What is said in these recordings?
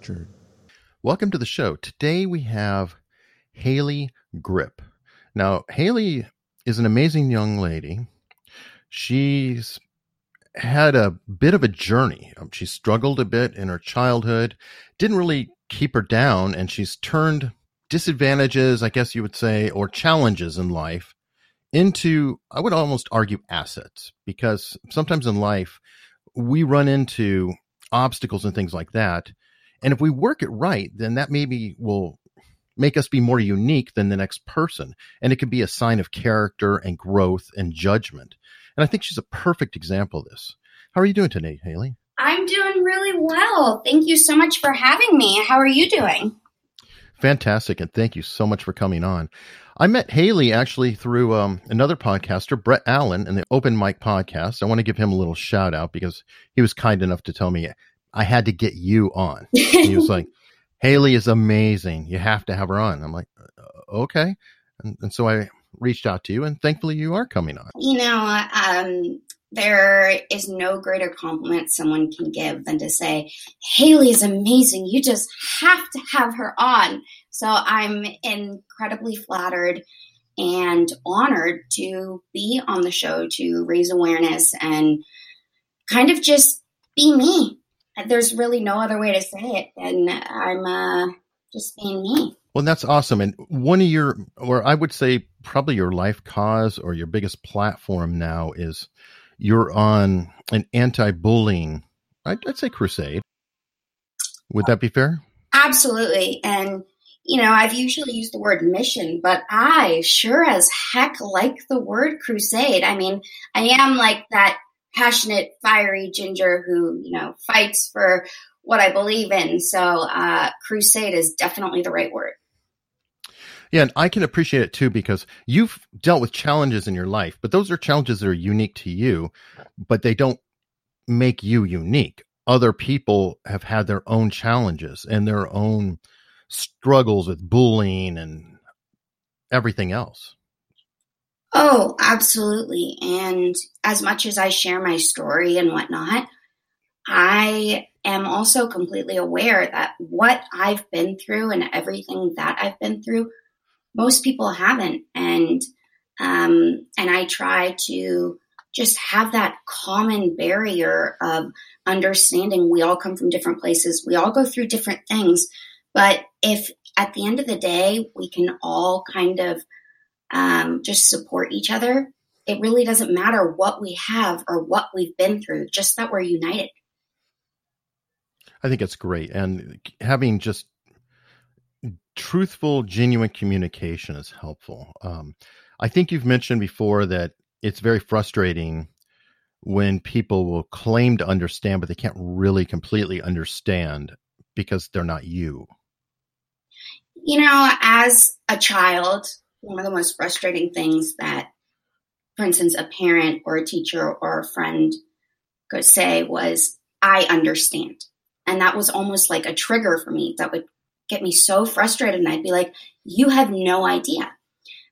Unstructured. Welcome to the show. Today we have Haley Grip. Now, Haley is an amazing young lady. She's had a bit of a journey. Um, she struggled a bit in her childhood, didn't really keep her down, and she's turned disadvantages, I guess you would say, or challenges in life into, I would almost argue, assets. Because sometimes in life, we run into obstacles and things like that. And if we work it right, then that maybe will make us be more unique than the next person. And it can be a sign of character and growth and judgment. And I think she's a perfect example of this. How are you doing today, Haley? I'm doing really well. Thank you so much for having me. How are you doing? Fantastic. And thank you so much for coming on. I met Haley actually through um, another podcaster, Brett Allen, in the Open Mic podcast. I want to give him a little shout out because he was kind enough to tell me I had to get you on. he was like, Haley is amazing. You have to have her on. I'm like, uh, okay. And, and, so I reached out to you, and thankfully you are coming on. You know, um, there is no greater compliment someone can give than to say, Haley is amazing. You just have to have her on. So I'm incredibly flattered and honored to be on the show to raise awareness and kind of just be me. There's really no other way to say it than I'm uh, just being me. Well, that's awesome. And one of your, or I would say probably your life cause or your biggest platform now is you're on an anti-bullying, I'd, I'd say crusade. Would that be fair? Absolutely. And, you know, I've usually used the word mission, but I sure as heck like the word crusade. I mean, I am like that passionate, fiery ginger who, you know, fights for what I believe in. So, uh, crusade is definitely the right word. Yeah, and I can appreciate it too because you've dealt with challenges in your life, but those are challenges that are unique to you, but they don't make you unique. Other people have had their own challenges and their own struggles with bullying and everything else. Oh, absolutely. And as much as I share my story and whatnot, I am also completely aware that what I've been through and everything that I've been through most people haven't. And, um, and I try to just have that common barrier of understanding we all come from different places. We all go through different things. But if at the end of the day, we can all kind of um, just support each other, it really doesn't matter what we have or what we've been through, just that we're united. I think it's great. And having just truthful, genuine communication is helpful. Um, I think you've mentioned before that it's very frustrating when people will claim to understand, but they can't really completely understand because they're not you. You know, as a child, one of the most frustrating things that, for instance, a parent or a teacher or a friend could say was, I understand. And that was almost like a trigger for me that would get me so frustrated. And I'd be like, you have no idea.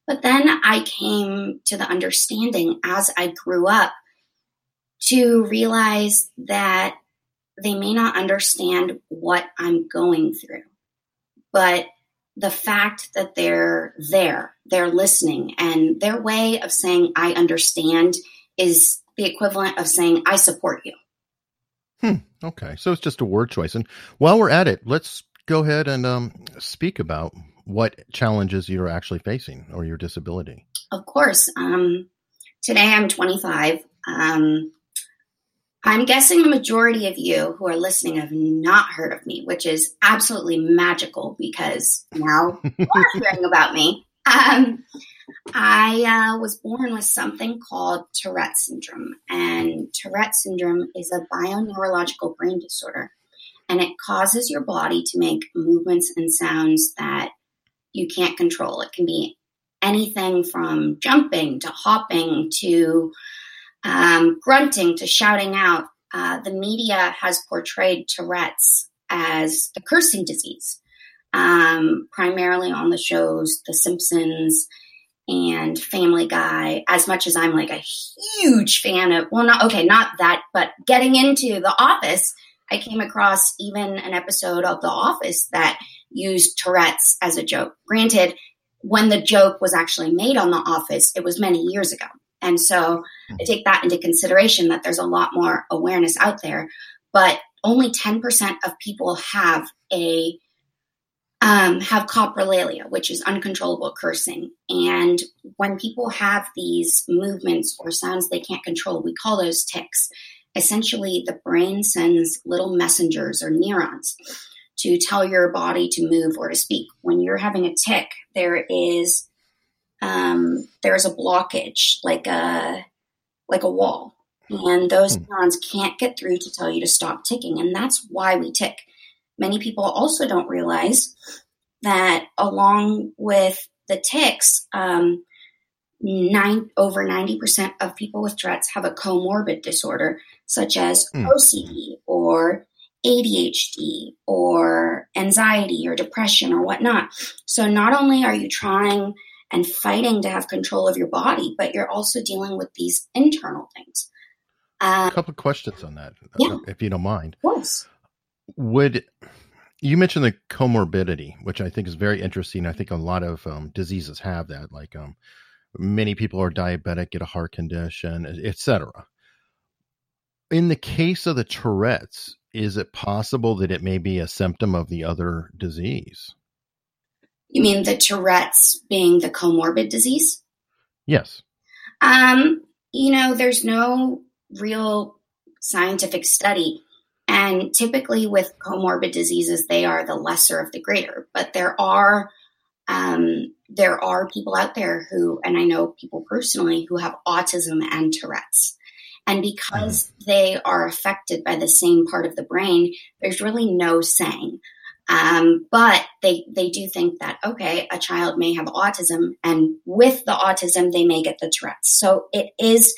But then I came to the understanding as I grew up to realize that they may not understand what I'm going through, but the fact that they're there, they're listening, and their way of saying, I understand is the equivalent of saying, I support you. Hmm. Okay. So it's just a word choice. And while we're at it, let's go ahead and um, speak about what challenges you're actually facing or your disability. Of course. Um, today I'm 25. Um, I'm guessing the majority of you who are listening have not heard of me, which is absolutely magical because now you are hearing about me. Um, I uh, was born with something called Tourette syndrome, and Tourette syndrome is a bioneurological brain disorder and it causes your body to make movements and sounds that you can't control. It can be anything from jumping to hopping to um, grunting to shouting out. Uh, the media has portrayed Tourette's as a cursing disease, um, primarily on the shows The Simpsons and Family Guy. As much as I'm like a huge fan of, well, not okay, not that, but getting into The Office I came across even an episode of The Office that used Tourette's as a joke. Granted, when the joke was actually made on The Office, it was many years ago. And so I take that into consideration that there's a lot more awareness out there, but only 10% of people have a um, have coprolalia, which is uncontrollable cursing. And when people have these movements or sounds they can't control, we call those tics. Essentially, the brain sends little messengers or neurons to tell your body to move or to speak. When you're having a tic, there is um, there's a blockage, like a like a wall, and those hmm. neurons can't get through to tell you to stop ticking, and that's why we tick. Many people also don't realize that along with the tics, um, nine, over 90% of people with Tourette's have a comorbid disorder, such as mm. OCD or ADHD or anxiety or depression or whatnot. So not only are you trying and fighting to have control of your body, but you're also dealing with these internal things. Um, a couple of questions on that, yeah. if you don't mind. Of course. Would you mentioned the comorbidity, which I think is very interesting. I think a lot of um, diseases have that. Like um, many people are diabetic, get a heart condition, etc. In the case of the Tourette's, is it possible that it may be a symptom of the other disease? You mean the Tourette's being the comorbid disease? Yes. Um, you know, there's no real scientific study and typically with comorbid diseases, they are the lesser of the greater. But there are um, there are people out there who, and I know people personally who have autism and Tourette's. And because mm. they are affected by the same part of the brain, there's really no saying. Um, but they they do think that okay, a child may have autism, and with the autism, they may get the Tourette's. So it is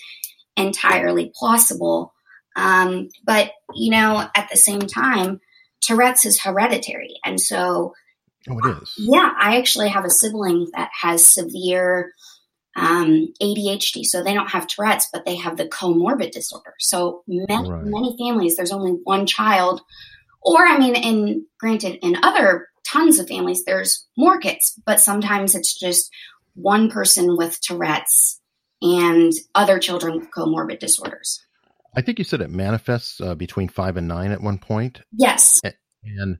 entirely plausible um, but, you know, at the same time, Tourette's is hereditary. And so, oh, it is. Yeah, I actually have a sibling that has severe um, ADHD. So they don't have Tourette's, but they have the comorbid disorder. So many, right. many families, there's only one child. Or, I mean, in granted, in other tons of families, there's more kids, but sometimes it's just one person with Tourette's and other children with comorbid disorders. I think you said it manifests uh, between five and nine at one point. Yes. And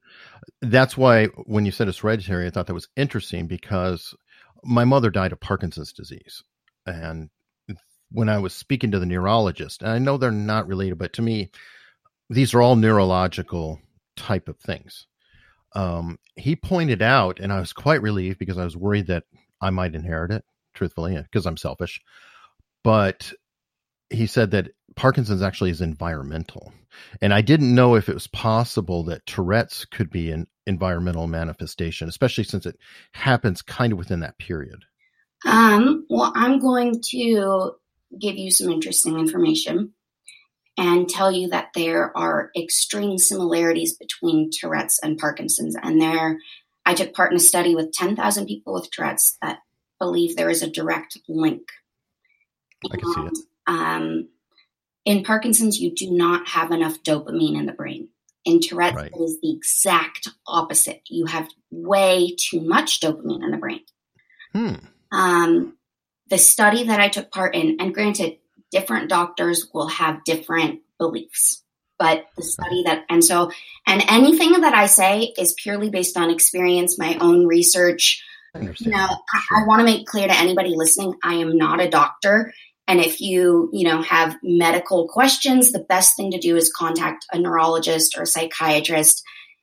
that's why when you said it's hereditary, I thought that was interesting because my mother died of Parkinson's disease. And when I was speaking to the neurologist, and I know they're not related, but to me, these are all neurological type of things. Um, he pointed out, and I was quite relieved because I was worried that I might inherit it, truthfully, because I'm selfish. But he said that Parkinson's actually is environmental. And I didn't know if it was possible that Tourette's could be an environmental manifestation, especially since it happens kind of within that period. Um, well, I'm going to give you some interesting information and tell you that there are extreme similarities between Tourette's and Parkinson's. And there, I took part in a study with 10,000 people with Tourette's that believe there is a direct link. I can see it. Um, in Parkinson's, you do not have enough dopamine in the brain. In Tourette's, right. it is the exact opposite. You have way too much dopamine in the brain. Hmm. Um, the study that I took part in, and granted, different doctors will have different beliefs, but the study that, and so, and anything that I say is purely based on experience, my own research. You know. I, I want to make clear to anybody listening, I am not a doctor and if you, you know, have medical questions, the best thing to do is contact a neurologist or a psychiatrist.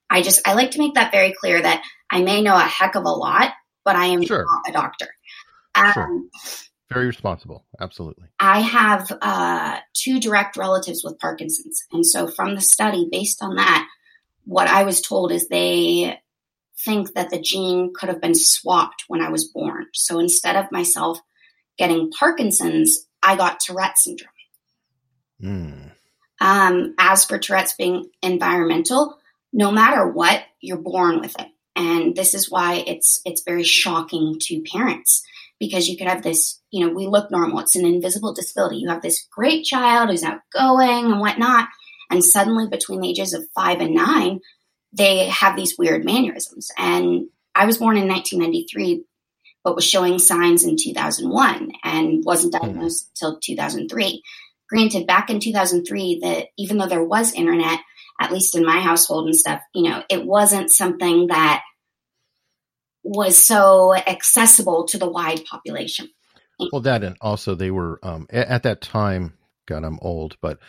I just, I like to make that very clear that I may know a heck of a lot, but I am sure. not a doctor. Um, sure. Very responsible. Absolutely. I have uh, two direct relatives with Parkinson's. And so from the study, based on that, what I was told is they think that the gene could have been swapped when I was born. So instead of myself getting Parkinson's, I got Tourette syndrome. Mm. Um, as for Tourette's being environmental, no matter what, you're born with it. And this is why it's it's very shocking to parents because you could have this, you know, we look normal. It's an invisible disability. You have this great child who's outgoing and whatnot, And suddenly, between the ages of five and nine, they have these weird mannerisms. And I was born in 1993, but was showing signs in 2001 and wasn't hmm. diagnosed until 2003. Granted, back in 2003, that even though there was internet, at least in my household and stuff, you know, it wasn't something that was so accessible to the wide population. Well, that and also they were um, at that time. God, I'm old, but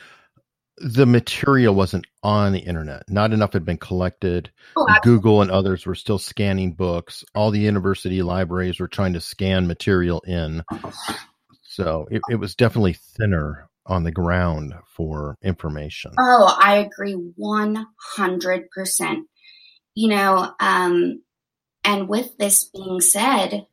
the material wasn't on the internet. Not enough had been collected. Oh, Google and others were still scanning books. All the university libraries were trying to scan material in. So it, it was definitely thinner on the ground for information. Oh, I agree 100%. You know, um, and with this being said,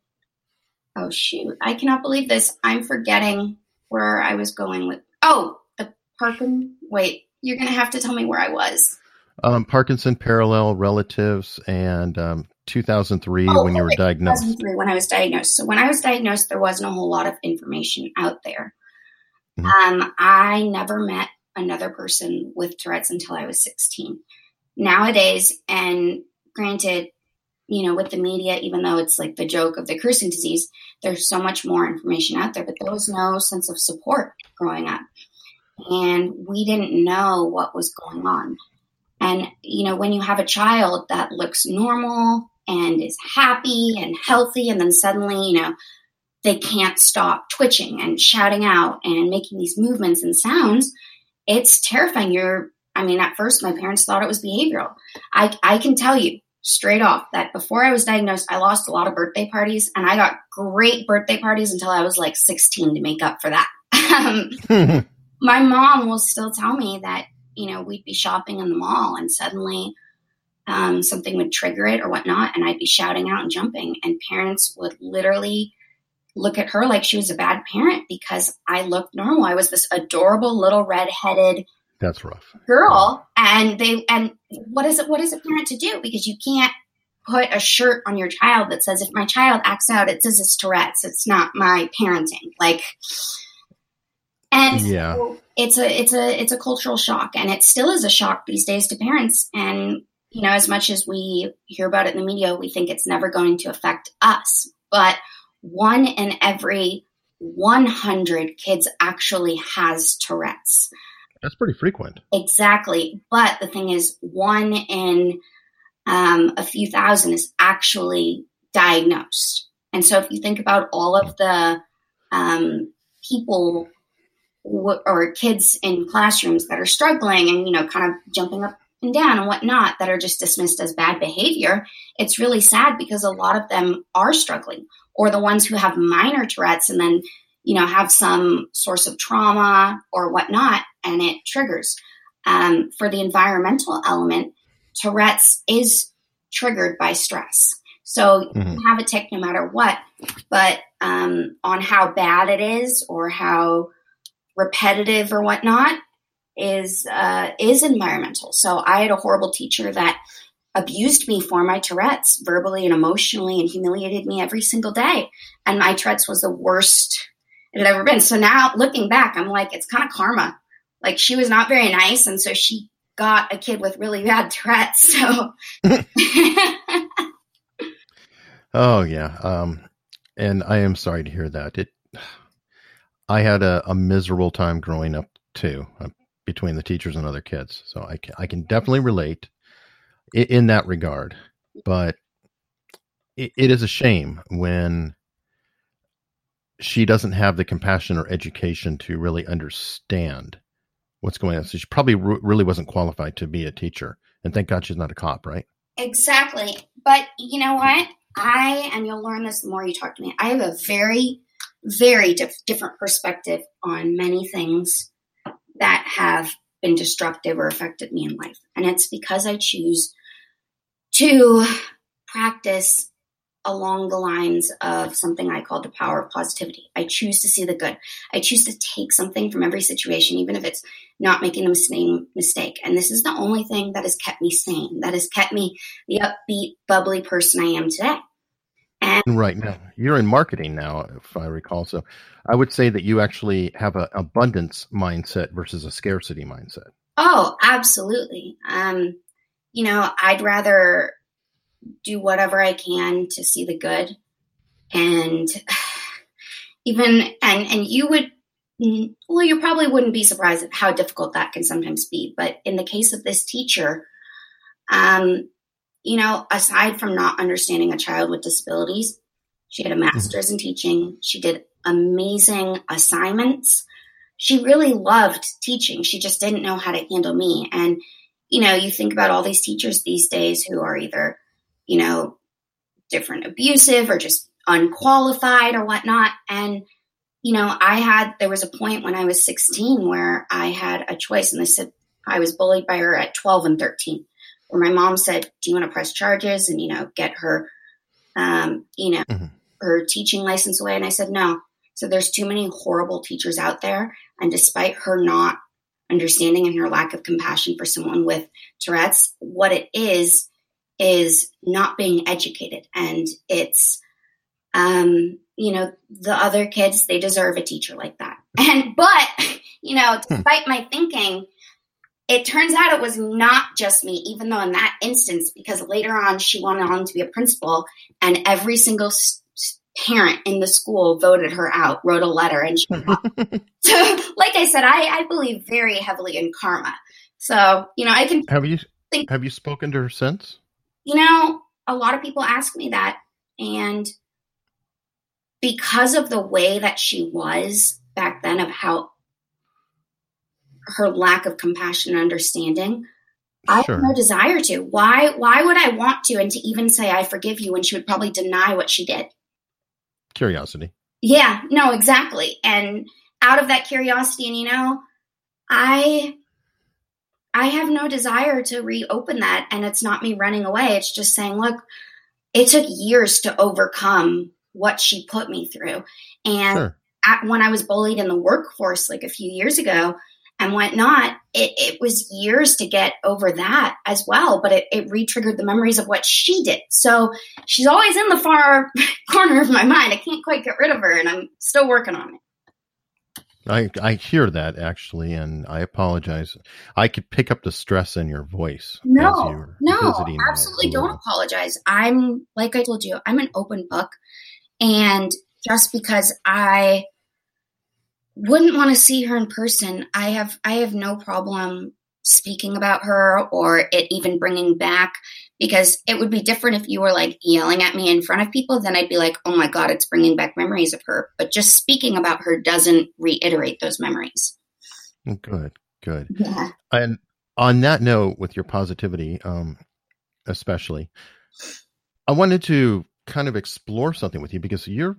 oh shoot, I cannot believe this. I'm forgetting where I was going with. Oh, the Parkin. Wait, you're going to have to tell me where I was. Um, Parkinson parallel relatives and um, 2003 oh, when you were diagnosed. 2003 when I was diagnosed. So when I was diagnosed, there wasn't a whole lot of information out there. Mm-hmm. Um, I never met another person with Tourette's until I was 16. Nowadays, and granted, you know, with the media, even though it's like the joke of the cruising disease, there's so much more information out there, but there was no sense of support growing up. And we didn't know what was going on. And, you know, when you have a child that looks normal and is happy and healthy, and then suddenly, you know, they can't stop twitching and shouting out and making these movements and sounds, it's terrifying. You're, I mean, at first my parents thought it was behavioral. I, I can tell you straight off that before I was diagnosed, I lost a lot of birthday parties and I got great birthday parties until I was like 16 to make up for that. um, my mom will still tell me that, you know, we'd be shopping in the mall and suddenly um, something would trigger it or whatnot, and I'd be shouting out and jumping, and parents would literally look at her like she was a bad parent because I looked normal. I was this adorable little red-headed that's rough girl, and they and what is it? What is a parent to do? Because you can't put a shirt on your child that says if my child acts out, it says it's Tourette's. It's not my parenting. Like, and yeah. So it's a it's a it's a cultural shock, and it still is a shock these days to parents. And you know, as much as we hear about it in the media, we think it's never going to affect us, but one in every 100 kids actually has Tourette's. That's pretty frequent. Exactly. But the thing is, one in um, a few thousand is actually diagnosed. And so if you think about all of the um, people w- or kids in classrooms that are struggling and, you know, kind of jumping up and down and whatnot that are just dismissed as bad behavior, it's really sad because a lot of them are struggling or the ones who have minor Tourette's and then, you know, have some source of trauma or whatnot, and it triggers. Um, for the environmental element, Tourette's is triggered by stress. So mm-hmm. you have a tic no matter what, but um, on how bad it is or how repetitive or whatnot is uh, is environmental. So I had a horrible teacher that abused me for my Tourette's verbally and emotionally and humiliated me every single day. And my Tourette's was the worst it had ever been. So now looking back, I'm like, it's kind of karma. Like she was not very nice. And so she got a kid with really bad Tourette's. So. oh, yeah. Um, and I am sorry to hear that. It, I had a, a miserable time growing up too, uh, between the teachers and other kids. So I can, I can definitely relate in, in that regard. But it, it is a shame when she doesn't have the compassion or education to really understand what's going on. So she probably really wasn't qualified to be a teacher. And thank God she's not a cop, right? Exactly. But you know what? I, and you'll learn this the more you talk to me, I have a very, very dif- different perspective on many things that have been destructive or affected me in life. And it's because I choose to practice along the lines of something I call the power of positivity. I choose to see the good. I choose to take something from every situation, even if it's not making the same mistake. And this is the only thing that has kept me sane, that has kept me the upbeat, bubbly person I am today. And right now, you're in marketing now, if I recall. So I would say that you actually have an abundance mindset versus a scarcity mindset. Oh, absolutely. Um, you know, I'd rather do whatever I can to see the good. And even, and, and you would, well, you probably wouldn't be surprised at how difficult that can sometimes be. But in the case of this teacher, um, you know, aside from not understanding a child with disabilities, she had a mm-hmm. master's in teaching. She did amazing assignments. She really loved teaching. She just didn't know how to handle me. And, you know, you think about all these teachers these days who are either, you know, different abusive or just unqualified or whatnot. And, you know, I had, there was a point when I was 16 where I had a choice and this said I was bullied by her at 12 and 13, where my mom said, Do you want to press charges and, you know, get her, um, you know, mm-hmm. her teaching license away? And I said, No. So there's too many horrible teachers out there. And despite her not understanding and her lack of compassion for someone with Tourette's, what it is, is not being educated. And it's, um, you know, the other kids, they deserve a teacher like that. And, but, you know, hmm. despite my thinking, it turns out it was not just me, even though in that instance, because later on she went on to be a principal and every single parent in the school voted her out, wrote a letter, and she. so, like I said, I, I believe very heavily in karma. So, you know, I can. Have you think, have you spoken to her since? You know, a lot of people ask me that, and because of the way that she was back then, of how her lack of compassion and understanding, I have no desire to. Why? Why would I want to? And to even say I forgive you when she would probably deny what she did curiosity. Yeah, no, exactly. And out of that curiosity, and you know, I I have no desire to reopen that and it's not me running away. It's just saying, look, it took years to overcome what she put me through. And sure. at, when I was bullied in the workforce like a few years ago, and whatnot, it, it was years to get over that as well. But it, it re-triggered the memories of what she did. So she's always in the far corner of my mind. I can't quite get rid of her, and I'm still working on it. I I hear that actually, and I apologize. I could pick up the stress in your voice. No, no, absolutely don't apologize. I'm like I told you, I'm an open book, and just because I wouldn't want to see her in person. I have I have no problem speaking about her or it even bringing back because it would be different if you were like yelling at me in front of people then I'd be like, "Oh my god, it's bringing back memories of her." But just speaking about her doesn't reiterate those memories. Good. Good. Yeah. And on that note with your positivity um especially I wanted to kind of explore something with you because you're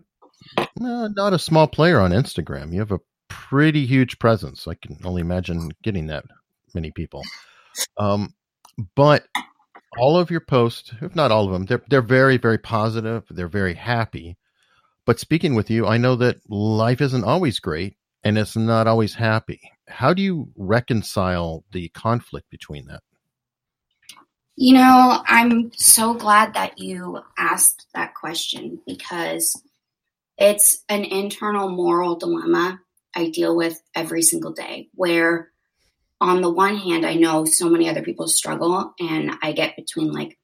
no, not a small player on Instagram. You have a pretty huge presence. I can only imagine getting that many people. Um, but all of your posts, if not all of them, they're they're very very positive. They're very happy. But speaking with you, I know that life isn't always great and it's not always happy. How do you reconcile the conflict between that? You know, I'm so glad that you asked that question because it's an internal moral dilemma I deal with every single day where on the one hand I know so many other people struggle and I get between like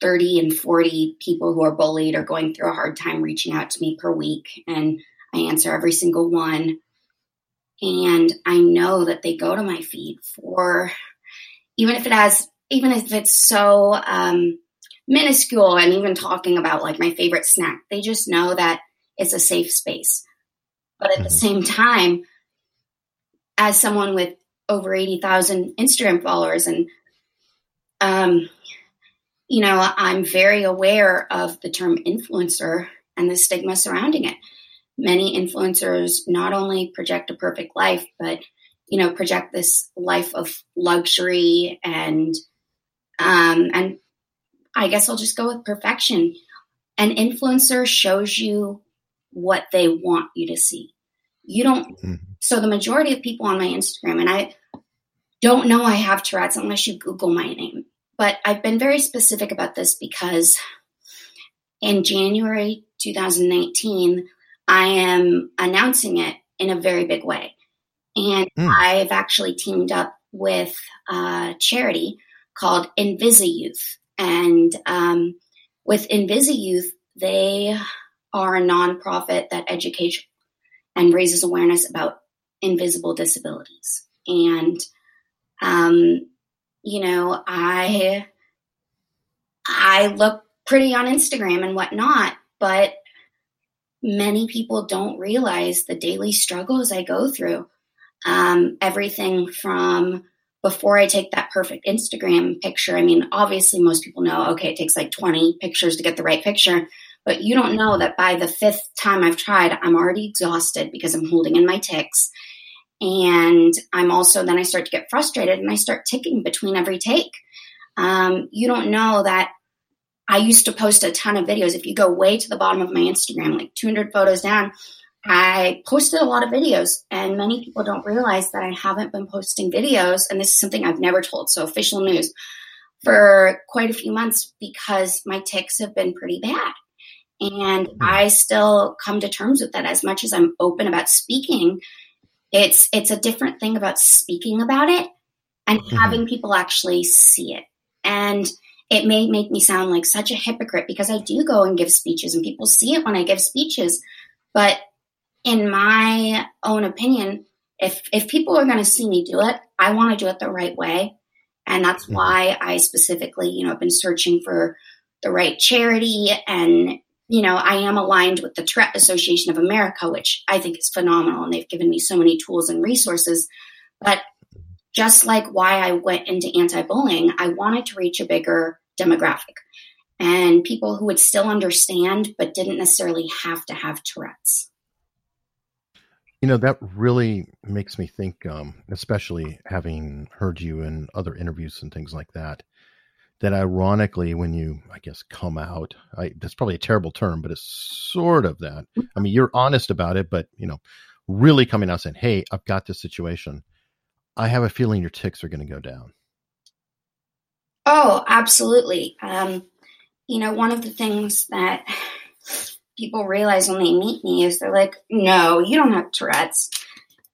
30 and 40 people who are bullied or going through a hard time reaching out to me per week and I answer every single one and I know that they go to my feed for even if it has even if it's so um, minuscule and even talking about like my favorite snack they just know that it's a safe space. But at mm-hmm. the same time, as someone with over 80,000 Instagram followers and um, you know, I'm very aware of the term influencer and the stigma surrounding it. Many influencers not only project a perfect life, but you know, project this life of luxury and um, and I guess I'll just go with perfection. An influencer shows you what they want you to see. You don't. Mm-hmm. So the majority of people on my Instagram, and I don't know I have Tourette's unless you Google my name. But I've been very specific about this because in January 2019, I am announcing it in a very big way. And mm. I've actually teamed up with a charity called Invisi Youth. And um, with Invisi Youth, they are a nonprofit that educates and raises awareness about invisible disabilities. And, um, you know, I I look pretty on Instagram and whatnot, but many people don't realize the daily struggles I go through. Um, everything from before I take that perfect Instagram picture. I mean, obviously, most people know, okay, it takes like 20 pictures to get the right picture. But you don't know that by the fifth time I've tried, I'm already exhausted because I'm holding in my tics. And I'm also, then I start to get frustrated and I start ticking between every take. Um, you don't know that I used to post a ton of videos. If you go way to the bottom of my Instagram, like 200 photos down, I posted a lot of videos, and many people don't realize that I haven't been posting videos. And this is something I've never told. So, official news for quite a few months because my tics have been pretty bad. And hmm. I still come to terms with that as much as I'm open about speaking. It's it's a different thing about speaking about it and mm-hmm. having people actually see it. And it may make me sound like such a hypocrite because I do go and give speeches and people see it when I give speeches. But in my own opinion, if if people are going to see me do it, I want to do it the right way. And that's mm-hmm. why I specifically, you know, have been searching for the right charity and you know, I am aligned with the Tourette Association of America, which I think is phenomenal. And they've given me so many tools and resources. But just like why I went into anti bullying, I wanted to reach a bigger demographic and people who would still understand but didn't necessarily have to have Tourette's. You know, that really makes me think, um, especially having heard you in other interviews and things like that, that ironically, when you, I guess, come out, I, that's probably a terrible term, but it's sort of that. I mean, you're honest about it, but, you know, really coming out saying, hey, I've got this situation I have a feeling your tics are going to go down. Oh, absolutely. Um, you know, one of the things that people realize when they meet me is they're like, no, you don't have Tourette's.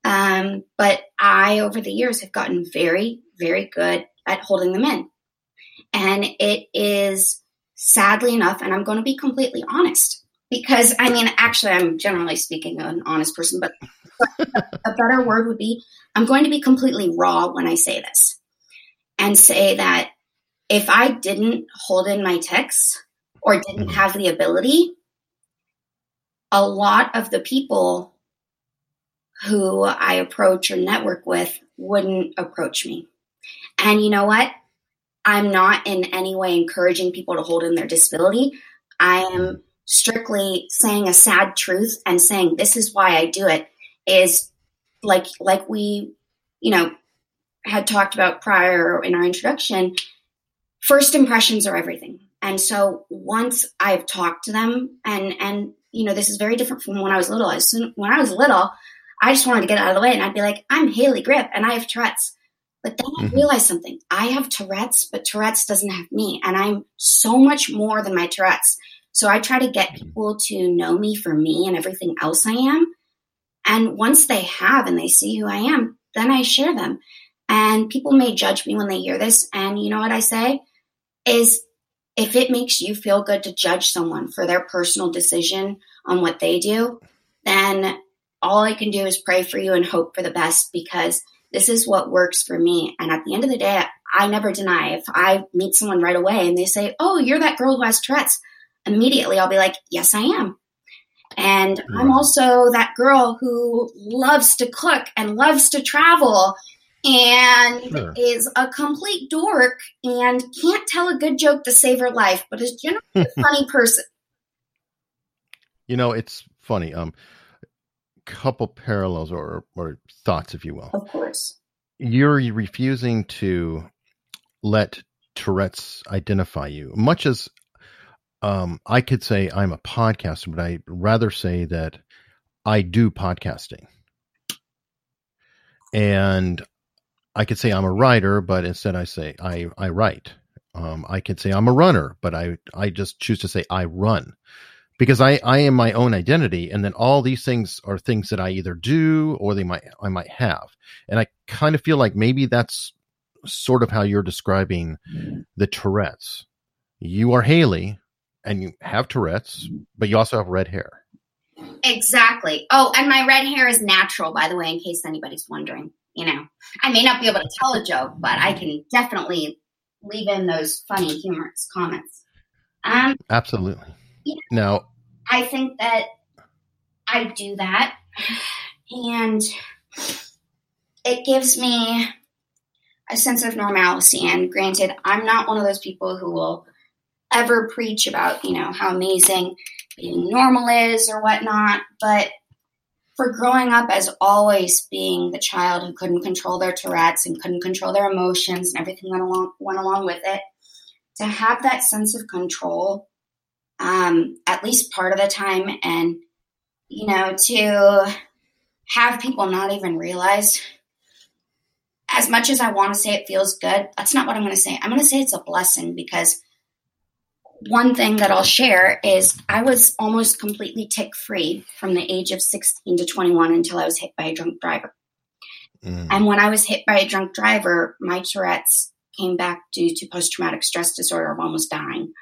Um, but I, over the years, have gotten very, very good at holding them in. And it is sadly enough, and I'm going to be completely honest because I mean, actually, I'm generally speaking an honest person, but a better word would be I'm going to be completely raw when I say this and say that if I didn't hold in my tics or didn't mm-hmm. have the ability, a lot of the people who I approach or network with wouldn't approach me. And you know what? I'm not in any way encouraging people to hold in their disability. I am strictly saying a sad truth and saying this is why I do it is like like we you know had talked about prior in our introduction first impressions are everything. And so once i've talked to them and and you know this is very different from when i was little. As soon when i was little i just wanted to get out of the way and i'd be like i'm haley grip and i have tourette's but then mm-hmm. i realized something i have tourette's but tourette's doesn't have me and i'm so much more than my tourette's so i try to get mm-hmm. people to know me for me and everything else i am and once they have and they see who I am, then I share them. And people may judge me when they hear this. And you know what I say is if it makes you feel good to judge someone for their personal decision on what they do, then all I can do is pray for you and hope for the best because this is what works for me. And at the end of the day, I never deny. If I meet someone right away and they say, Oh, you're that girl who has Tourette's, immediately I'll be like, Yes, I am. And yeah. I'm also that girl who loves to cook and loves to travel and sure. is a complete dork and can't tell a good joke to save her life, but is generally a funny person. You know, it's funny. Um, couple parallels or or thoughts, if you will. Of course. You're refusing to let Tourette's identify you, much as um, I could say I'm a podcaster, but I'd rather say that I do podcasting. And I could say I'm a writer, but instead I say I, I write. Um, I could say I'm a runner, but I, I just choose to say I run because I, I am my own identity and then all these things are things that I either do or they might I might have. And I kind of feel like maybe that's sort of how you're describing the Tourette's. You are Haley and you have Tourette's, but you also have red hair. Exactly. Oh, and my red hair is natural, by the way, in case anybody's wondering. You know, I may not be able to tell a joke, but I can definitely leave in those funny, humorous comments. Um, Absolutely. Yeah. Now, I think that I do that, and it gives me a sense of normalcy. And granted, I'm not one of those people who will ever preach about, you know, how amazing being normal is or whatnot, but for growing up as always being the child who couldn't control their Tourette's and couldn't control their emotions and everything that along, went along with it, to have that sense of control um, at least part of the time, and you know, to have people not even realize. As much as I want to say it feels good, that's not what I'm going to say. I'm going to say it's a blessing because one thing that I'll share is I was almost completely tic free from the age of 16 to 21 until I was hit by a drunk driver. Mm. And when I was hit by a drunk driver, my Tourette's came back due to post traumatic stress disorder of almost dying.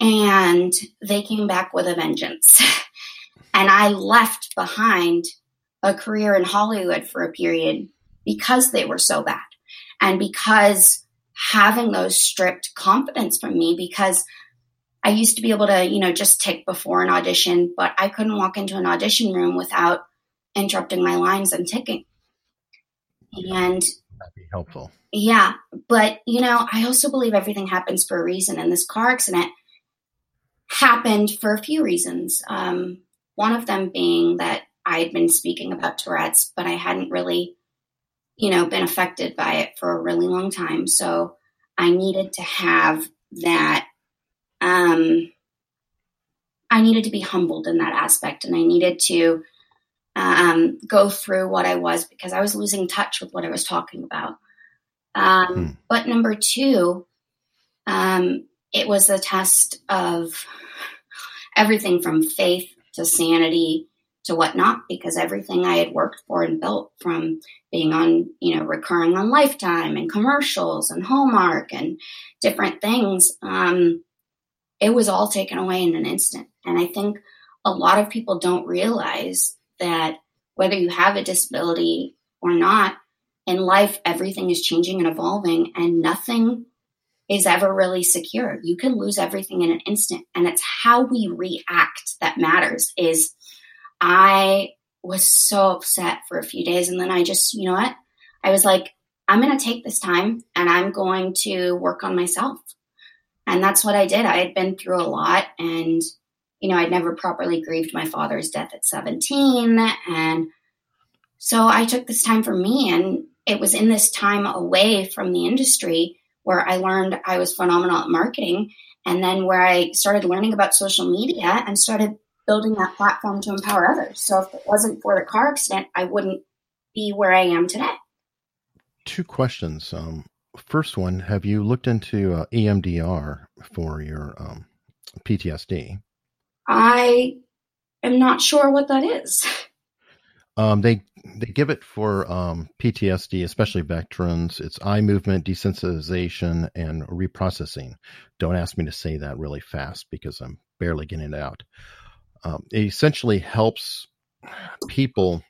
And they came back with a vengeance. and I left behind a career in Hollywood for a period because they were so bad. And because having those stripped confidence from me, because I used to be able to, you know, just tick before an audition, but I couldn't walk into an audition room without interrupting my lines and ticking. And that'd be helpful. Yeah. But, you know, I also believe everything happens for a reason. And this car accident happened for a few reasons. Um, one of them being that I had been speaking about Tourette's, but I hadn't really, you know, been affected by it for a really long time. So I needed to have that. Um, I needed to be humbled in that aspect, and I needed to um, go through what I was because I was losing touch with what I was talking about. Um, hmm. But number two, um, it was a test of everything from faith to sanity to whatnot because everything I had worked for and built from being on, you know, recurring on Lifetime and commercials and Hallmark and different things, um, it was all taken away in an instant. And I think a lot of people don't realize that whether you have a disability or not, in life, everything is changing and evolving, and nothing is ever really secure. You can lose everything in an instant. And it's how we react that matters is I was so upset for a few days. And then I just, you know what? I was like, I'm going to take this time and I'm going to work on myself. And that's what I did. I had been through a lot and, you know, I'd never properly grieved my father's death at 17. And so I took this time for me. And it was in this time away from the industry where I learned I was phenomenal at marketing, and then where I started learning about social media and started building that platform to empower others. So if it wasn't for the car accident, I wouldn't be where I am today. Two questions. Um, first one: Have you looked into uh, EMDR for your um, PTSD? I am not sure what that is. Um, they they give it for um, PTSD, especially veterans. It's eye movement desensitization and reprocessing. Don't ask me to say that really fast because I'm barely getting it out. Um, it essentially helps people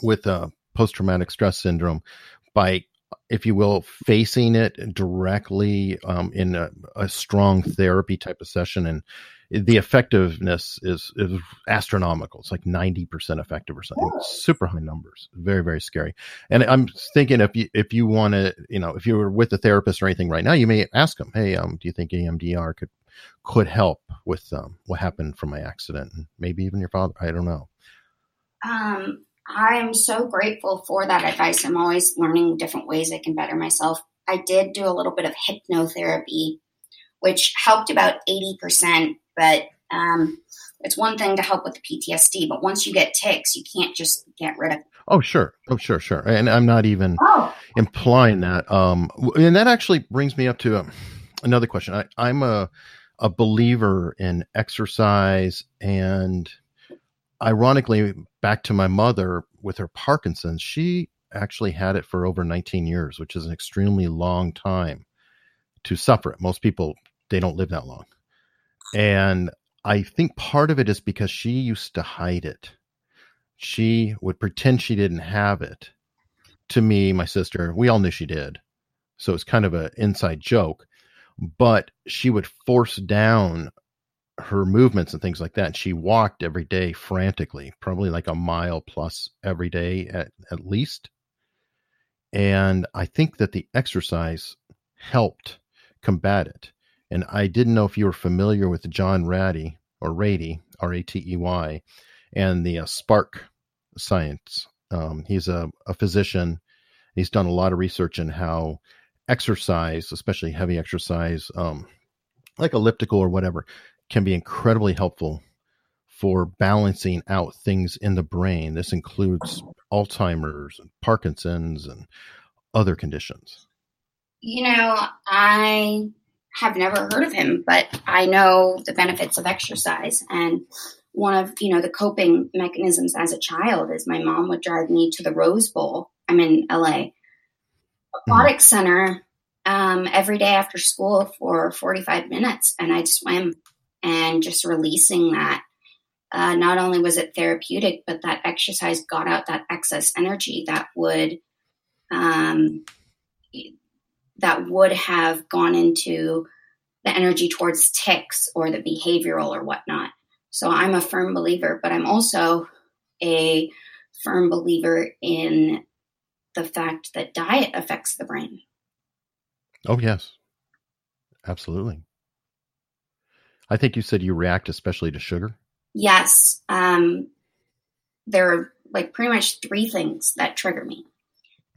with uh, post traumatic stress syndrome by, if you will, facing it directly um, in a, a strong therapy type of session and the effectiveness is is astronomical. It's like ninety percent effective or something. Oh. Super high numbers. Very very scary. And I'm thinking if you if you want to, you know, if you were with a therapist or anything right now, you may ask them, hey, um, do you think EMDR could could help with um, what happened from my accident, and maybe even your father? I don't know. Um, I'm so grateful for that advice. I'm always learning different ways I can better myself. I did do a little bit of hypnotherapy, which helped about 80%, but um, it's one thing to help with the PTSD, but once you get tics, you can't just get rid of it. Oh, sure. Oh, sure, sure. And I'm not even oh. implying that. Um, and that actually brings me up to um, another question. I, am a, a believer in exercise and ironically back to my mother with her parkinson's she actually had it for over 19 years which is an extremely long time to suffer it most people they don't live that long and i think part of it is because she used to hide it she would pretend she didn't have it to me my sister we all knew she did so it's kind of an inside joke but she would force down her movements and things like that. She walked every day frantically, probably like a mile plus every day at, at least. And I think that the exercise helped combat it. And I didn't know if you were familiar with John Ratey or Ratey, R A T E Y, and the uh, Spark science. Um, he's a, a physician. He's done a lot of research in how exercise, especially heavy exercise, um, like elliptical or whatever, can be incredibly helpful for balancing out things in the brain. This includes Alzheimer's and Parkinson's and other conditions. You know, I have never heard of him, but I know the benefits of exercise. And one of, you know, the coping mechanisms as a child is my mom would drive me to the Rose Bowl. I'm in LA aquatic mm. center um, every day after school for 45 minutes and I'd swim and just releasing that. Uh, not only was it therapeutic, but that exercise got out that excess energy that would um, that would have gone into the energy towards tics or the behavioral or whatnot. So I'm a firm believer, but I'm also a firm believer in the fact that diet affects the brain. Oh, yes. Absolutely. I think you said you react especially to sugar. Yes. Um, there are like pretty much three things that trigger me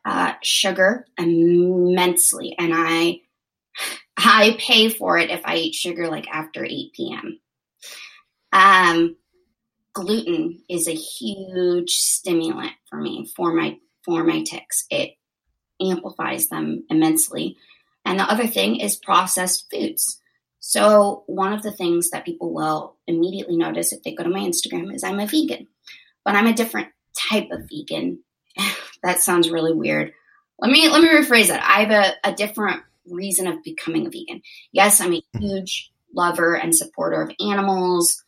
uh, sugar immensely. And I, I pay for it if I eat sugar like after 8 p.m. Um, gluten is a huge stimulant for me for my for my tics. It amplifies them immensely. And the other thing is processed foods. So, one of the things that people will immediately notice if they go to my Instagram is I'm a vegan, but I'm a different type of vegan. That sounds really weird. Let me let me rephrase that. I have a, a different reason of becoming a vegan. Yes, I'm a mm-hmm. huge lover and supporter of animals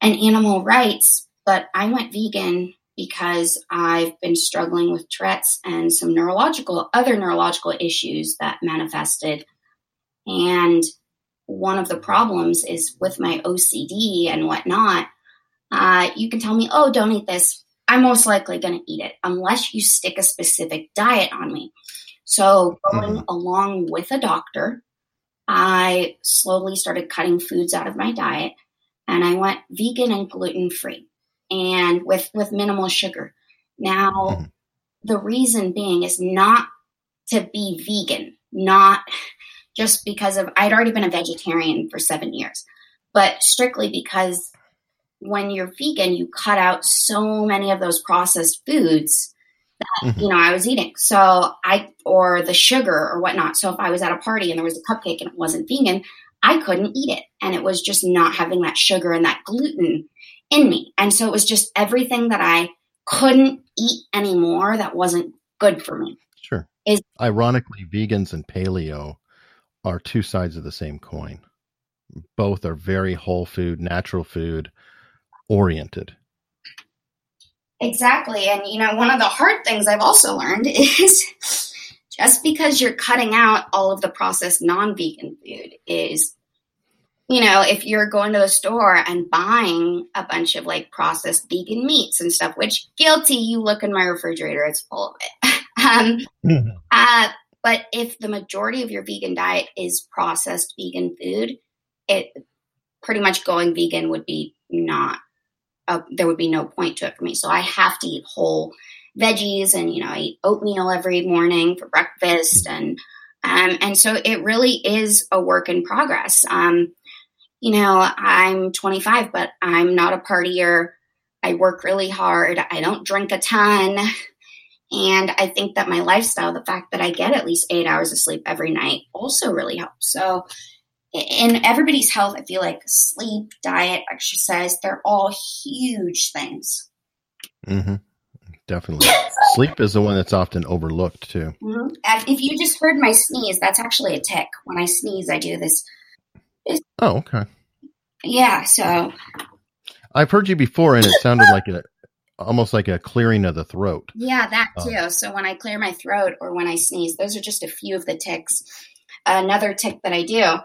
and animal rights, but I went vegan because I've been struggling with Tourette's and some neurological, other neurological issues that manifested. And one of the problems is with my OCD and whatnot. Uh, you can tell me, oh, don't eat this. I'm most likely going to eat it unless you stick a specific diet on me. So, going mm-hmm. along with a doctor, I slowly started cutting foods out of my diet and I went vegan and gluten free and with with minimal sugar. Now, mm-hmm. the reason being is not to be vegan, not just because of I'd already been a vegetarian for 7 years, but strictly because when you're vegan, you cut out so many of those processed foods that mm-hmm. you know I was eating. So I or the sugar or whatnot. So if I was at a party and there was a cupcake and it wasn't vegan, I couldn't eat it, and it was just not having that sugar and that gluten in me. And so it was just everything that I couldn't eat anymore that wasn't good for me. Sure. Is ironically vegans and paleo are two sides of the same coin. Both are very whole food, natural food oriented. Exactly. And you know, one of the hard things I've also learned is just because you're cutting out all of the processed non-vegan food is you know, if you're going to the store and buying a bunch of like processed vegan meats and stuff, which guilty, you look in my refrigerator, it's full of it. um, mm-hmm. uh, but if the majority of your vegan diet is processed vegan food, it pretty much going vegan would be not, uh, there would be no point to it for me. So I have to eat whole veggies and, you know, I eat oatmeal every morning for breakfast and, um, and so it really is a work in progress. Um, you know, I'm 25, but I'm not a partier. I work really hard. I don't drink a ton. And I think that my lifestyle, the fact that I get at least eight hours of sleep every night, also really helps. So in everybody's health, I feel like sleep, diet, exercise, they're all huge things. Mm-hmm. Definitely. Sleep is the one that's often overlooked too. Mm-hmm. If you just heard my sneeze, that's actually a tic. When I sneeze, I do this. Oh, okay. Yeah, so I've heard you before, and it sounded like a almost like a clearing of the throat. Yeah, that Oh. too. So when I clear my throat or when I sneeze, those are just a few of the tics. Another tic that I do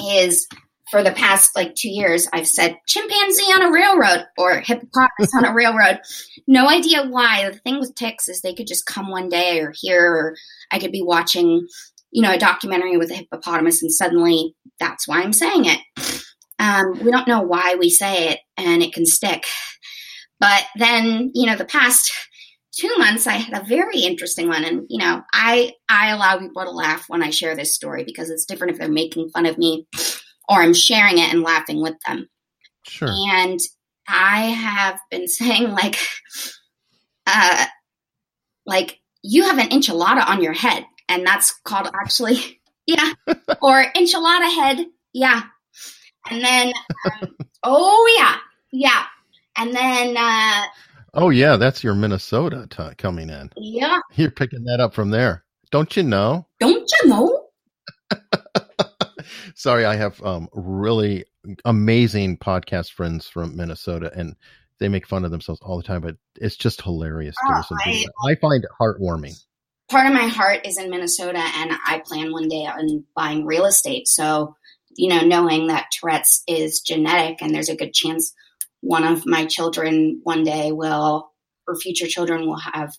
is for the past like two years, I've said chimpanzee on a railroad or hippopotamus on a railroad. No idea why. The thing with tics is they could just come one day or here, or I could be watching, you know, a documentary with a hippopotamus and suddenly that's why I'm saying it. Um, we don't know why we say it and it can stick. But then, you know, the past two months I had a very interesting one. And, you know, I I allow people to laugh when I share this story because it's different if they're making fun of me or I'm sharing it and laughing with them. Sure. And I have been saying like uh like you have an enchilada on your head. And that's called actually yeah. or enchilada head. Yeah. And then um, oh yeah. Yeah. And then uh Oh yeah, that's your Minnesota t- coming in. yeah, You're picking that up from there. Don't you know? don't you know? Sorry, I have um, really amazing podcast friends from Minnesota, and they make fun of themselves all the time. But it's just hilarious to Oh, listen to. I- I find it heartwarming. part of my heart is in Minnesota and I plan one day on buying real estate. So, you know, knowing that Tourette's is genetic and there's a good chance one of my children one day will, or future children will have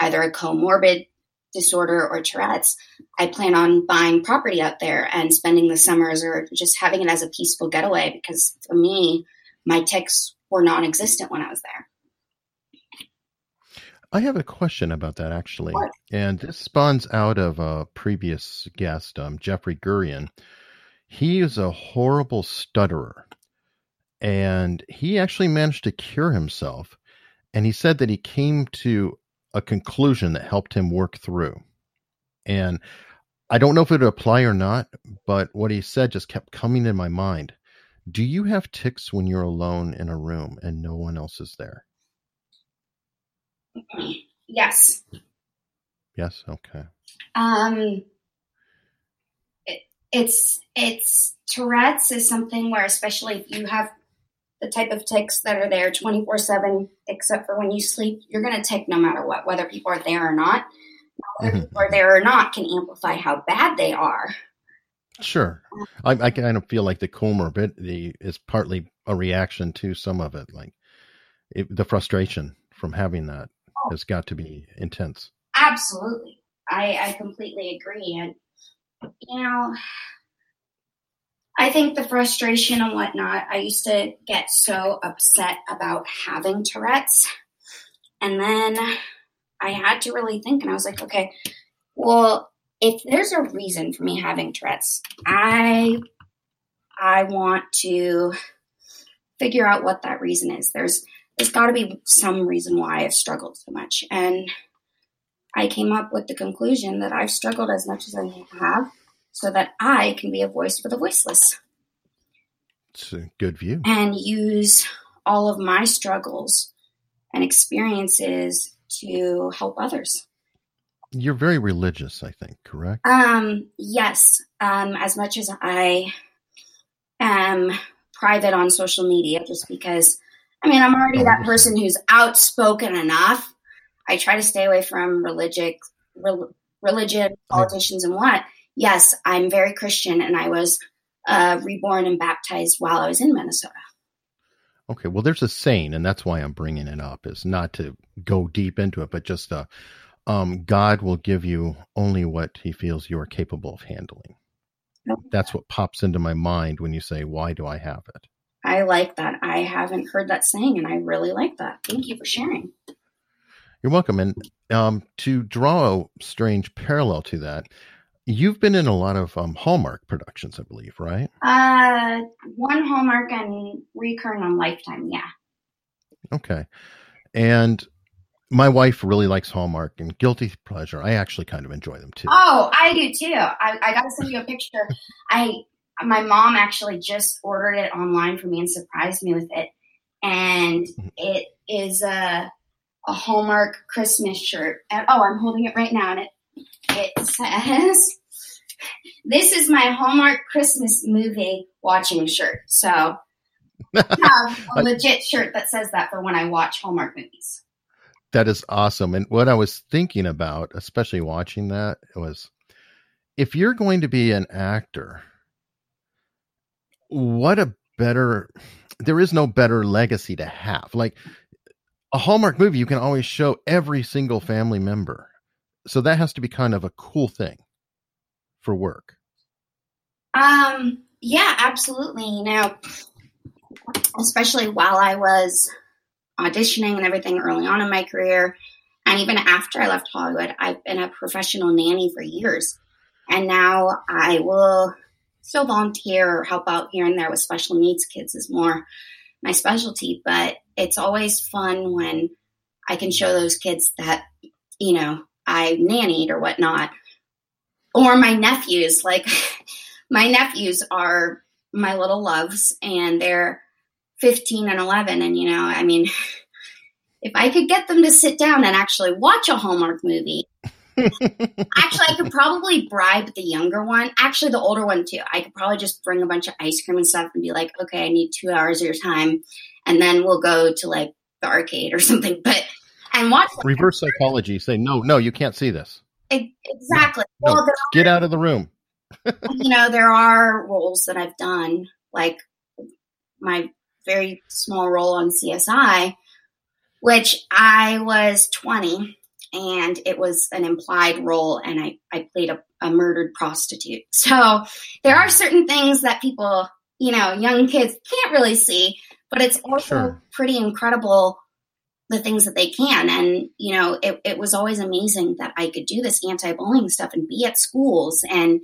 either a comorbid disorder or Tourette's. I plan on buying property out there and spending the summers or just having it as a peaceful getaway because for me, my tics were non existent when I was there. I have a question about that actually, and this spawns out of a previous guest, um, Jeffrey Gurian. He is a horrible stutterer, and he actually managed to cure himself. And he said that he came to a conclusion that helped him work through. And I don't know if it would apply or not, but what he said just kept coming in my mind. Do you have tics when you're alone in a room and no one else is there? Yes. Yes. Okay. Um, it, it's it's Tourette's is something where, especially if you have the type of tics that are there twenty four seven, except for when you sleep, you're going to tic no matter what, whether people are there or not. Whether Mhm. people are there or not can amplify how bad they are. Sure. I, I kind of feel like the comorbidity is partly a reaction to some of it. Like it, the frustration from having that has got to be intense. Absolutely, I I completely agree, and you know. I think the frustration and whatnot, I used to get so upset about having Tourette's. And then I had to really think, and I was like, okay, well, if there's a reason for me having Tourette's, I I want to figure out what that reason is. There's there's got to be some reason why I've struggled so much, and I came up with the conclusion that I've struggled as much as I have, so that I can be a voice for the voiceless It's a good view. and use all of my struggles and experiences to help others. You're very religious, I think, correct? Um, yes, um, as much as I am private on social media, just because, I mean, I'm already that person who's outspoken enough. I try to stay away from religious, rel- religion, politicians, and what. Yes, I'm very Christian, and I was uh, reborn and baptized while I was in Minnesota. Okay. Well, there's a saying, and that's why I'm bringing it up, is not to go deep into it, but just uh, um, God will give you only what he feels you are capable of handling. That's what pops into my mind when you say, Why do I have it? I like that. I haven't heard that saying, and I really like that. Thank you for sharing. You're welcome. And um, to draw a strange parallel to that, you've been in a lot of um, Hallmark productions, I believe, right? Uh, one Hallmark and recurring on Lifetime. Yeah. Okay. And my wife really likes Hallmark and Guilty Pleasure. I actually kind of enjoy them too. Oh, I do too. I, I got to send you a picture. I my mom actually just ordered it online for me and surprised me with it. And it is a, a Hallmark Christmas shirt. And, oh, I'm holding it right now, and it it says, "This is my Hallmark Christmas movie watching shirt." So, I have a legit shirt that says that for when I watch Hallmark movies. That is awesome. And what I was thinking about, especially watching that, was if you're going to be an actor, what a better there is no better legacy to have. Like a Hallmark movie, you can always show every single family member. So that has to be kind of a cool thing for work. Um, yeah, absolutely. Know, especially while I was auditioning and everything early on in my career, and even after I left Hollywood, I've been a professional nanny for years. And now I will still volunteer or help out here and there with special needs kids is more my specialty, but it's always fun when I can show those kids that, you know, I nannied or whatnot. Or my nephews, like my nephews are my little loves and they're 15 and 11. And, you know, I mean, if I could get them to sit down and actually watch a Hallmark movie, Actually, I could probably bribe the younger one. Actually, the older one too. I could probably just bring a bunch of ice cream and stuff and be like, okay, I need two hours of your time. And then we'll go to like the arcade or something. But, and watch. Reverse psychology. Say, no, no, you can't see this. It, exactly. No, well, get out of the room. you know, there are roles that I've done, like my very small role on CSI, which I was 20 and it was an implied role and I, I played a, a murdered prostitute. So there are certain things that people, you know, young kids can't really see, but it's also sure. pretty incredible the things that they can. And, you know, it, it was always amazing that I could do this anti bullying stuff and be at schools. And,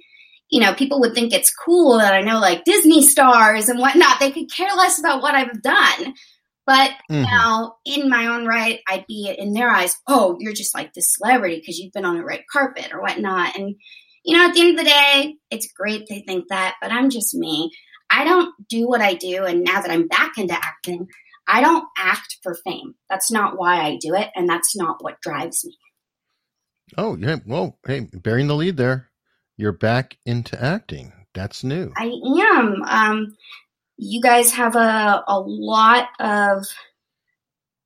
you know, people would think it's cool that I know like Disney stars and whatnot. They could care less about what I've done. But mm-hmm. now, in my own right, I'd be in their eyes, oh, you're just like this celebrity because you've been on the red carpet or whatnot. And, you know, at the end of the day, it's great they think that, but I'm just me. I don't do what I do. And now that I'm back into acting, I don't act for fame. That's not why I do it. And that's not what drives me. Oh, yeah. Well, hey, bearing the lead there. You're back into acting. That's new. I am. Um, you guys have a, a lot of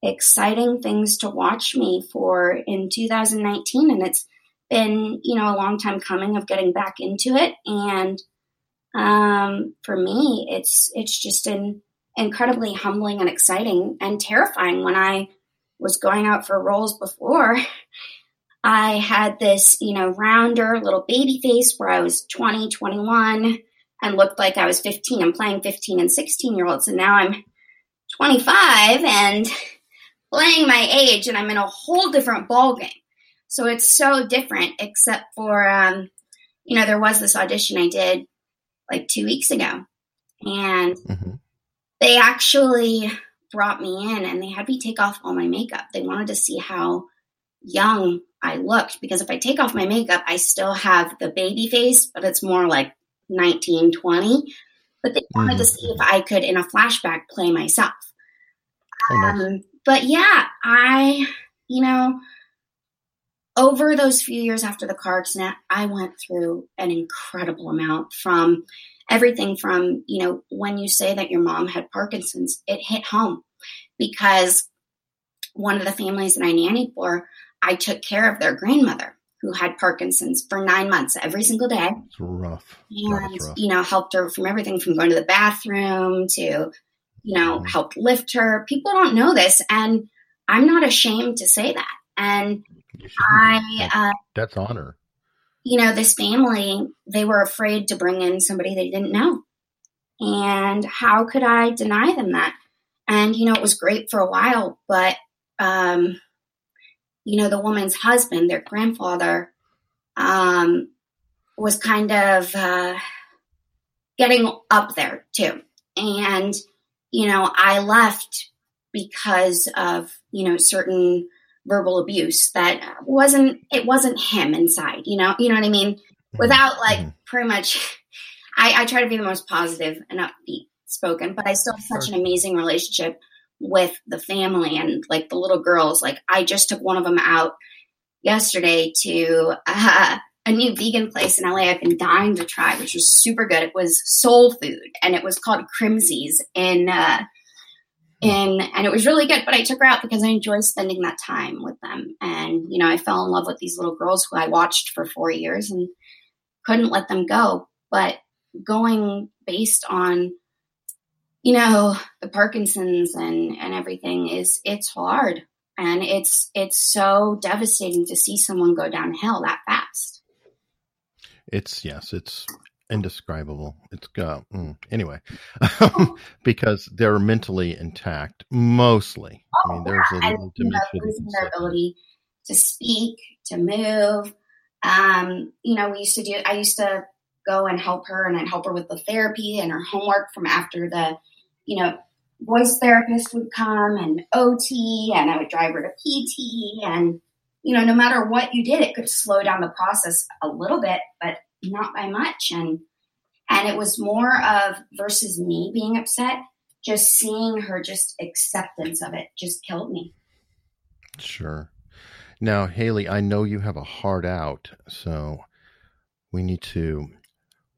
exciting things to watch me for in 2019 and it's been you know a long time coming of getting back into it and um, for me it's it's just an incredibly humbling and exciting and terrifying when i was going out for roles before i had this you know rounder little baby face where i was 20 21 and looked like I was 15. I'm playing 15 and 16 year olds, and now I'm 25 and playing my age, and I'm in a whole different ball game. So it's so different, except for, um, you know, there was this audition I did like two weeks ago, and mm-hmm. They actually brought me in and they had me take off all my makeup. They wanted to see how young I looked because if I take off my makeup, I still have the baby face, but it's more like 19, 20. But they wanted mm-hmm. to see if I could, in a flashback, play myself. Oh, nice. um, but yeah, I, you know, over those few years after the car accident, I went through an incredible amount from everything from, you know, when you say that your mom had Parkinson's, it hit home because one of the families that I nannied for, I took care of their grandmother who had Parkinson's for nine months every single day. It's rough. And, rough. you know, helped her from everything from going to the bathroom to, you know, mm. helped lift her. People don't know this. And I'm not ashamed to say that. And I, uh, that's honor. You know, this family, they were afraid to bring in somebody they didn't know. And how could I deny them that? And, you know, it was great for a while, but, um, you know, the woman's husband, their grandfather, um, was kind of uh, getting up there too. And, you know, I left because of, you know, certain verbal abuse that wasn't, it wasn't him inside, you know, you know what I mean? Mm-hmm. Without like mm-hmm. pretty much, I, I try to be the most positive and upbeat spoken, but I still have such an amazing relationship with the family and like the little girls. Like I just took one of them out yesterday to uh, a new vegan place in LA I've been dying to try, which was super good. It was soul food and it was called Krimsey's in uh, Mm. in and it was really good. But I took her out because I enjoy spending that time with them. And you know, I fell in love with these little girls who I watched for four years and couldn't let them go. But going based on you know the parkinson's and and everything is it's hard and it's it's so devastating to see someone go downhill that fast it's yes it's indescribable. It's uh, mm, anyway because they're mentally intact mostly. Oh, i mean there's a little losing their ability to speak to move. Um you know we used to do i used to go and help her and I'd help her with the therapy and her homework from after the, you know, voice therapist would come and OT and I would drive her to PT and, you know, no matter what you did, it could slow down the process a little bit, but not by much. And, and it was more of versus me being upset, just seeing her just acceptance of it just killed me. Sure. Now, Haley, I know you have a heart out, so we need to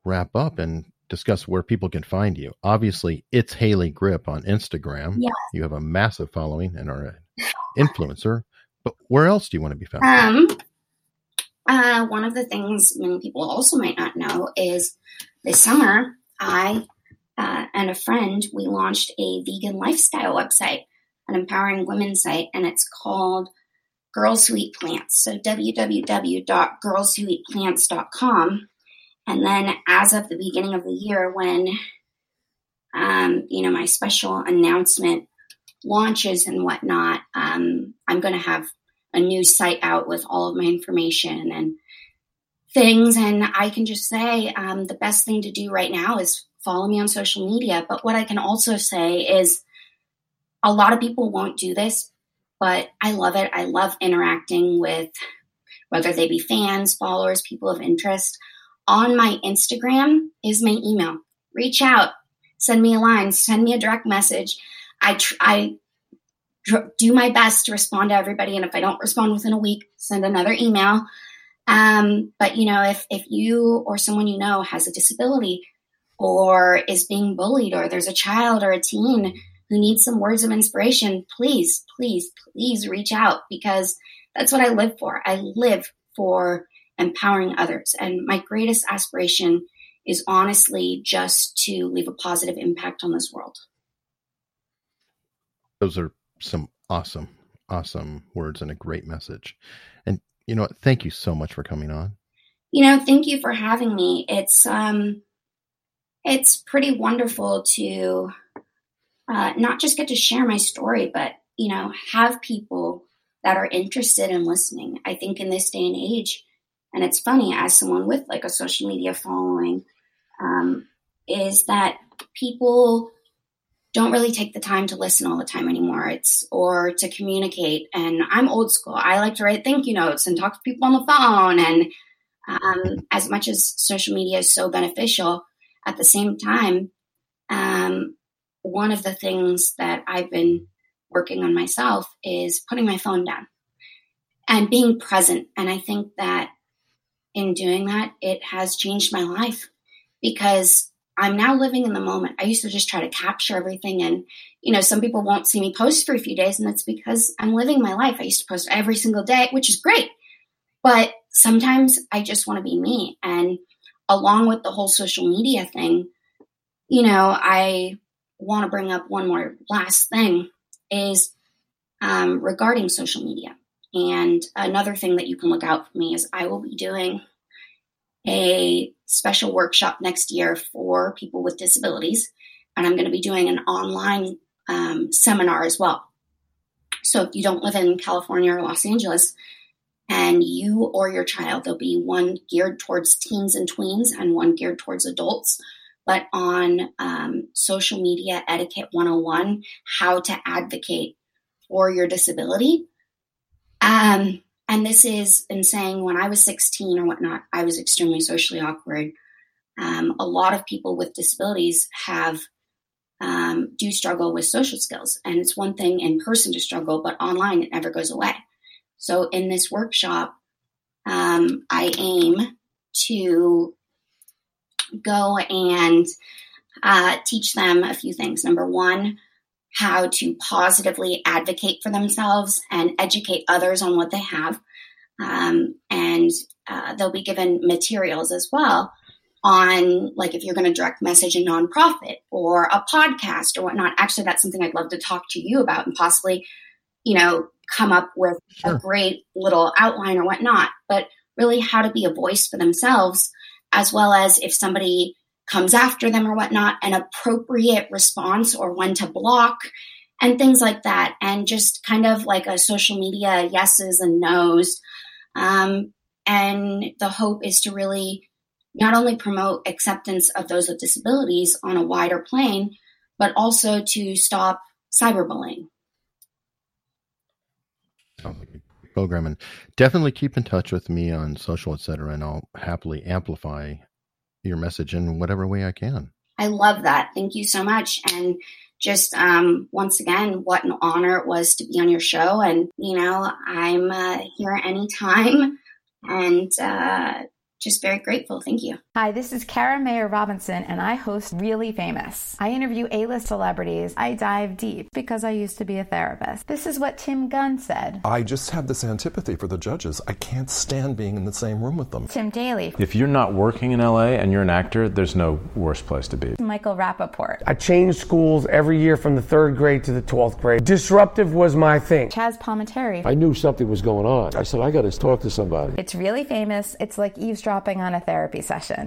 wrap up and discuss where people can find you. Obviously, it's Haley Grip on Instagram. Yes. You have a massive following and are an influencer. But where else do you want to be found? Um, uh, one of the things many people also might not know is this summer, I uh, and a friend, we launched a vegan lifestyle website, an empowering women's site, and it's called Girls Who Eat Plants. So www.girlswhoeatplants.com and then as of the beginning of the year, when um, you know my special announcement launches and whatnot, um, I'm going to have a new site out with all of my information and things. And I can just say um, the best thing to do right now is follow me on social media. But what I can also say is a lot of people won't do this, but I love it. I love interacting with whether they be fans, followers, people of interest on my Instagram is my email. Reach out, send me a line, send me a direct message. I tr- I do my best to respond to everybody, and if I don't respond within a week, send another email. Um, but you know, if if you or someone you know has a disability, or is being bullied, or there's a child or a teen who needs some words of inspiration, please, please, please reach out because that's what I live for. I live for empowering others. And my greatest aspiration is honestly just to leave a positive impact on this world. Those are some awesome, awesome words and a great message. And you know what? Thank you so much for coming on. You know, thank you for having me. It's um it's pretty wonderful to uh, not just get to share my story, but you know, have people that are interested in listening. I think in this day and age, and it's funny as someone with like a social media following um, is that people don't really take the time to listen all the time anymore. It's or to communicate. And i'm old school. I like to write thank you notes and talk to people on the phone. And um, as much as social media is so beneficial at the same time um, one of the things that i've been working on myself is putting my phone down and being present. And i think that in doing that, it has changed my life because I'm now living in the moment. I used to just try to capture everything and you know, some people won't see me post for a few days and that's because I'm living my life. I used to post every single day, which is great. But sometimes I just want to be me and along with the whole social media thing, you know, I want to bring up one more last thing is um, regarding social media. And another thing that you can look out for me is I will be doing a special workshop next year for people with disabilities. And I'm going to be doing an online um, seminar as well. So if you don't live in California or Los Angeles, and you or your child, there'll be one geared towards teens and tweens and one geared towards adults. But on um, social media etiquette 101, how to advocate for your disability. Um, and this is in saying when I was 16 or whatnot, I was extremely socially awkward. um, a lot of people with disabilities have um, do struggle with social skills. And it's one thing in person to struggle, but online it never goes away. So in this workshop, um, I aim to go and uh, teach them a few things. Number one, how to positively advocate for themselves and educate others on what they have. Um, and uh, they'll be given materials as well on like if you're going to direct message a nonprofit or a podcast or whatnot. Actually, that's something I'd love to talk to you about and possibly, you know, come up with sure. a great little outline or whatnot. But really, how to be a voice for themselves, as well as if somebody comes after them or whatnot, an appropriate response or when to block and things like that. And just kind of like a social media yeses and nos. Um, and the hope is to really not only promote acceptance of those with disabilities on a wider plane, but also to stop cyberbullying. Program and definitely keep in touch with me on social, etc., and I'll happily amplify your message in whatever way I can. I love that. Thank you so much. And just um, once again, what an honor it was to be on your show. And, you know, I'm uh, here anytime. And uh, just very grateful. Thank you. Hi, this is Kara Mayer Robinson, and I host Really Famous. I interview A list celebrities. I dive deep because I used to be a therapist. This is what Tim Gunn said I just have this antipathy for the judges. I can't stand being in the same room with them. Tim Daly. If you're not working in LA and you're an actor, there's no worse place to be. Michael Rapaport. I changed schools every year from the third grade to the 12th grade. Disruptive was my thing. Chaz Palminteri. I knew something was going on. I said, I got to talk to somebody. It's Really Famous. It's like eavesdropping on a therapy session.